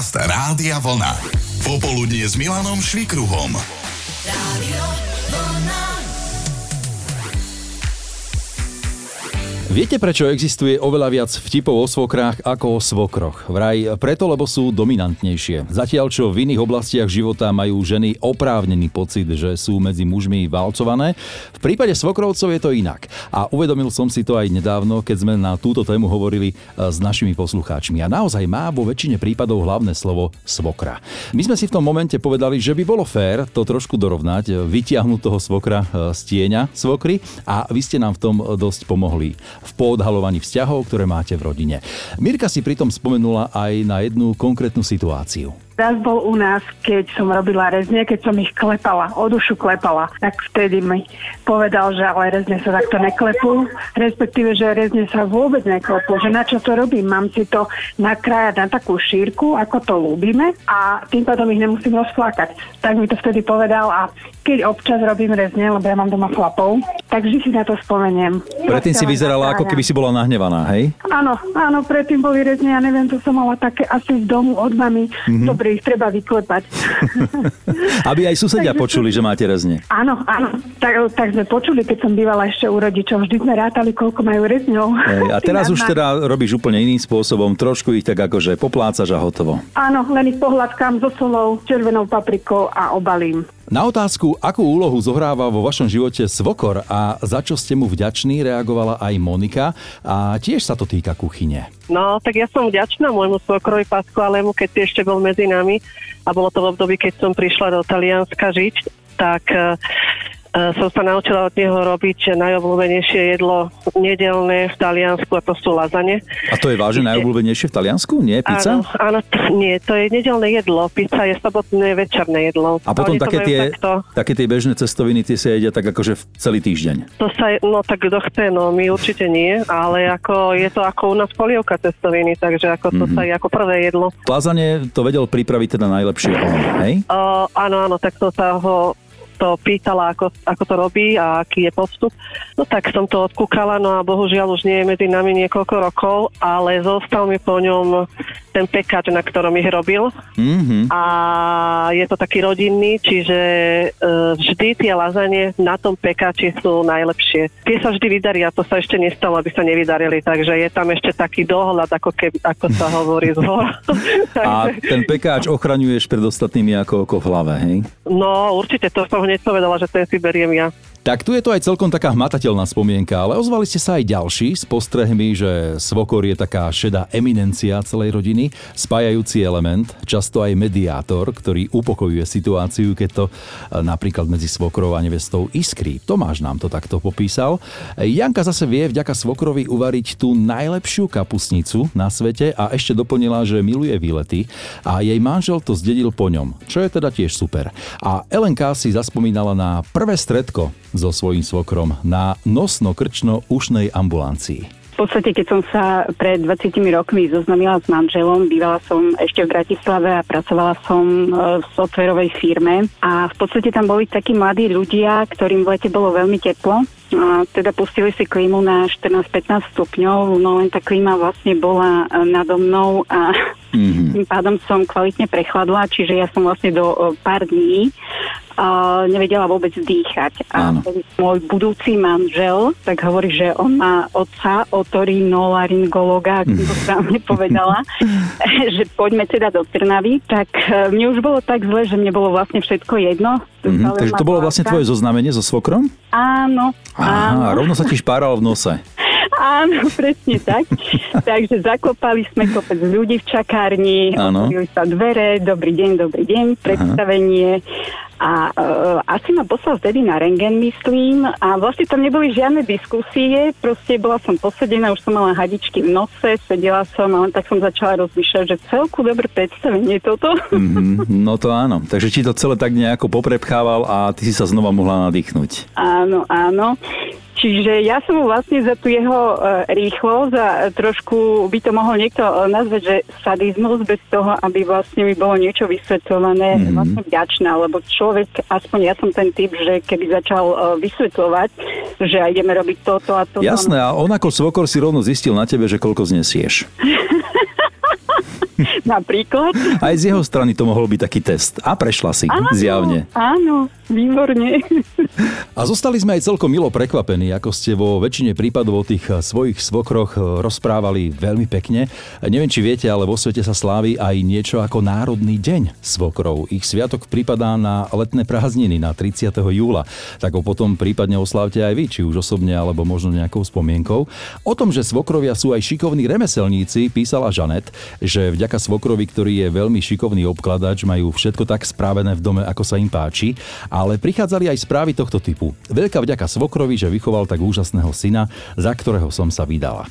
Podcast Rádia Vlna. Popoludnie s Milanom Švikruhom. Rádio Viete, prečo existuje oveľa viac vtipov o svokrách ako o svokroch? Vraj preto, lebo sú dominantnejšie. Zatiaľ, čo v iných oblastiach života majú ženy oprávnený pocit, že sú medzi mužmi valcované, v prípade svokrovcov je to inak. A uvedomil som si to aj nedávno, keď sme na túto tému hovorili e, s našimi poslucháčmi. A naozaj má vo väčšine prípadov hlavné slovo svokra. My sme si v tom momente povedali, že by bolo fér to trošku dorovnať, vytiahnuť toho svokra e, z tieňa svokry a vy ste nám v tom dosť pomohli v poodhalovaní vzťahov, ktoré máte v rodine. Mirka si pritom spomenula aj na jednu konkrétnu situáciu. Raz bol u nás, keď som robila rezne, keď som ich klepala, o dušu klepala, tak vtedy mi povedal, že ale rezne sa takto neklepú, respektíve, že rezne sa vôbec neklepú, že na čo to robím, mám si to nakrájať na takú šírku, ako to ľúbime a tým pádom ich nemusím rozflákať. Tak mi to vtedy povedal a keď občas robím rezne, lebo ja mám doma chlapov, tak vždy si na to spomeniem. Predtým si vyzerala ako keby si bola nahnevaná, hej? Áno, áno, predtým boli rezne, ja neviem, to som mala také asi z domu od mami. Mm-hmm. Dobrý ich treba vyklepať. Aby aj susedia počuli, že máte rezne. Áno, áno. Tak, tak sme počuli, keď som bývala ešte u rodičov. Vždy sme rátali, koľko majú rezňov. Ej, a teraz už teda robíš úplne iným spôsobom. Trošku ich tak akože poplácaš a hotovo. Áno, len ich pohľadkám so solou, červenou paprikou a obalím. Na otázku, akú úlohu zohráva vo vašom živote svokor a za čo ste mu vďační, reagovala aj Monika a tiež sa to týka kuchyne. No, tak ja som vďačná môjmu svokrovi Pasqualemu, keď ešte bol medzi nami a bolo to v období, keď som prišla do Talianska žiť, tak Eh, som sa naučila od neho robiť najobľúbenejšie jedlo nedelné v Taliansku a to sú lazane. A to je vážne najobľúbenejšie v Taliansku? Nie, pizza? Áno, áno t- nie, to je nedelné jedlo. Pizza je sobotné večerné jedlo. A potom také tie, takto. také tie bežné cestoviny, tie sa jedia tak akože v celý týždeň. To sa, no tak kto chce, no my určite nie, ale ako je to ako u nás polievka cestoviny, takže ako to mm-hmm. sa je ako prvé jedlo. Lazanie to vedel pripraviť teda najlepšie on, hej? Uh, áno, áno, tak to sa ho to pýtala, ako, ako to robí a aký je postup. No tak som to odkúkala, no a bohužiaľ už nie je medzi nami niekoľko rokov, ale zostal mi po ňom ten pekáč, na ktorom ich robil. Mm-hmm. A je to taký rodinný, čiže e, vždy tie lazanie na tom pekáči sú najlepšie. Tie sa vždy vydaria, to sa ešte nestalo, aby sa nevydarili, takže je tam ešte taký dohľad, ako, keby, ako sa hovorí zhora. a ten pekáč ochraňuješ pred ostatnými ako oko v hlave, hej? No, určite, to som hneď povedala, že ten si beriem ja. Tak tu je to aj celkom taká hmatateľná spomienka, ale ozvali ste sa aj ďalší s postrehmi, že svokor je taká šedá eminencia celej rodiny, spájajúci element, často aj mediátor, ktorý upokojuje situáciu, keď to e, napríklad medzi svokrou a nevestou iskrí. Tomáš nám to takto popísal. Janka zase vie vďaka svokrovi uvariť tú najlepšiu kapusnicu na svete a ešte doplnila, že miluje výlety a jej manžel to zdedil po ňom, čo je teda tiež super. A Elenka si zaspomínala na prvé stredko so svojím svokrom na nosno-krčno-ušnej ambulancii. V podstate, keď som sa pred 20 rokmi zoznamila s manželom, bývala som ešte v Bratislave a pracovala som e, v softverovej firme a v podstate tam boli takí mladí ľudia, ktorým v lete bolo veľmi teplo a teda pustili si klímu na 14-15 stupňov, no len tá klíma vlastne bola e, nado mnou a mm-hmm. tým pádom som kvalitne prechladla, čiže ja som vlastne do pár dní uh, nevedela vôbec dýchať. A môj budúci manžel tak hovorí, že on má otca otorinolaryngologa, ako to správne povedala, že poďme teda do Trnavy, tak uh, mne už bolo tak zle, že mne bolo vlastne všetko jedno. Mm-hmm, takže to bolo vlastne tvoje zoznamenie so svokrom? Áno. Aha, áno. rovno sa ti špáralo v nose. Áno, presne tak. Takže zakopali sme kopec ľudí v čakárni, otvorili sa dvere, dobrý deň, dobrý deň, predstavenie. Aha. A uh, asi ma poslal vtedy na rengen, myslím. A vlastne tam neboli žiadne diskusie. Proste bola som posedená, už som mala hadičky v nose, sedela som a len tak som začala rozmýšľať, že celku dobre predstavenie toto. Mm-hmm, no to áno. Takže ti to celé tak nejako poprepchával a ty si sa znova mohla nadýchnuť. Áno, áno. Čiže ja som mu vlastne za tú jeho e, rýchlosť a trošku by to mohol niekto e, nazvať, že sadizmus bez toho, aby vlastne mi bolo niečo vysvetľované, mm-hmm. vlastne vďačná, lebo človek, aspoň ja som ten typ, že keby začal e, vysvetľovať, že ideme robiť toto a toto. Jasné, a on ako svokor si rovno zistil na tebe, že koľko znesieš. Napríklad. Aj z jeho strany to mohol byť taký test. A prešla si, Áno, zjavne. Áno, výborne. A zostali sme aj celkom milo prekvapení, ako ste vo väčšine prípadov o tých svojich svokroch rozprávali veľmi pekne. Neviem, či viete, ale vo svete sa slávi aj niečo ako Národný deň svokrov. Ich sviatok pripadá na letné prázdniny, na 30. júla. Tak ho potom prípadne oslávte aj vy, či už osobne, alebo možno nejakou spomienkou. O tom, že svokrovia sú aj šikovní remeselníci, písala Žanet, že vďaka svokrovi, ktorý je veľmi šikovný obkladač, majú všetko tak správené v dome, ako sa im páči, ale prichádzali aj správy tohto typu. Veľká vďaka svokrovi, že vychoval tak úžasného syna, za ktorého som sa vydala.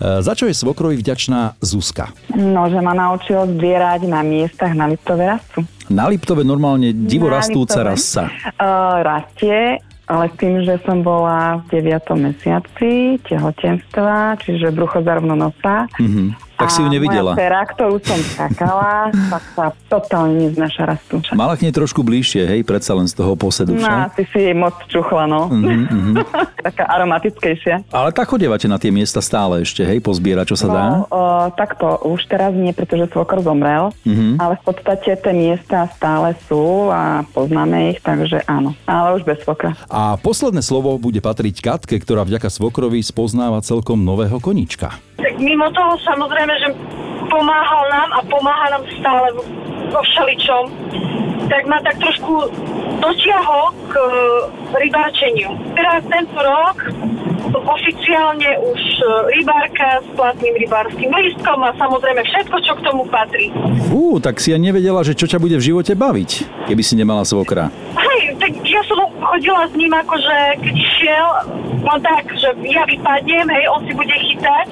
E, za čo je svokrovi vďačná Zuzka? No, že ma naučil zbierať na miestach na Liptove rastu. Na Liptove normálne divo Na rastúca Liptove. rasa. Uh, rastie, ale tým, že som bola v 9. mesiaci tehotenstva, čiže brucho zarovno nosa. Mhm. Tak si ju A nevidela. Moja dcera, ktorú som skakala, tak sa totálne neznáša rastu. Mala k nej trošku bližšie, hej, predsa len z toho posedu No, asi si jej moc čuchla, no. Mhm, Taká aromatickejšia. Ale tak chodievate na tie miesta stále ešte, hej, pozbierať, čo sa dá? No, o, takto, už teraz nie, pretože svokor zomrel, Mhm. ale v podstate tie miesta stále sú a poznáme ich, takže áno. Ale už bez svokra. A posledné slovo bude patriť Katke, ktorá vďaka svokrovi spoznáva celkom nového koníčka. Mimo toho samozrejme, že pomáhal nám a pomáha nám stále vo- všeličom, tak ma tak trošku dotiahol k e, rybárčeniu. Teraz tento rok oficiálne už e, rybárka s platným rybárským lístkom a samozrejme všetko, čo k tomu patrí. Fú, tak si ja nevedela, že čo ťa bude v živote baviť, keby si nemala svokra. Hej, tak ja som chodila s ním akože, keď šiel, no tak, že ja vypadnem, hej, on si bude chytať.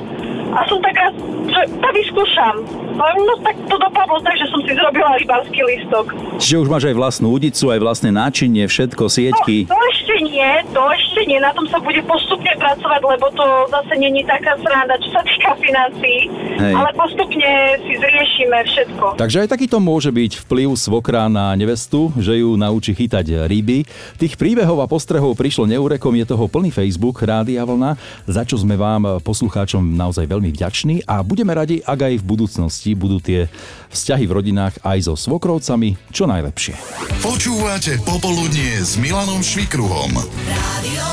A som taká, že to vyskúšam. No tak to dopadlo tak, že som si zrobila rybársky listok. Čiže už máš aj vlastnú udicu, aj vlastné náčinie, všetko, sieťky. To ešte nie, to ešte nie, na tom sa bude postupne pracovať, lebo to zase není taká sranda, čo sa týka financií. Hej. Ale postupne si zriešime všetko. Takže aj takýto môže byť vplyv svokra na nevestu, že ju naučí chytať ryby. Tých príbehov a postrehov prišlo neurekom, je toho plný Facebook Rádia Vlna, za čo sme vám poslucháčom naozaj veľmi vďační a budeme radi, ak aj v budúcnosti budú tie vzťahy v rodinách aj so svokrovcami čo najlepšie. Počúvate Popoludnie s Milanom Švikruhom. Radio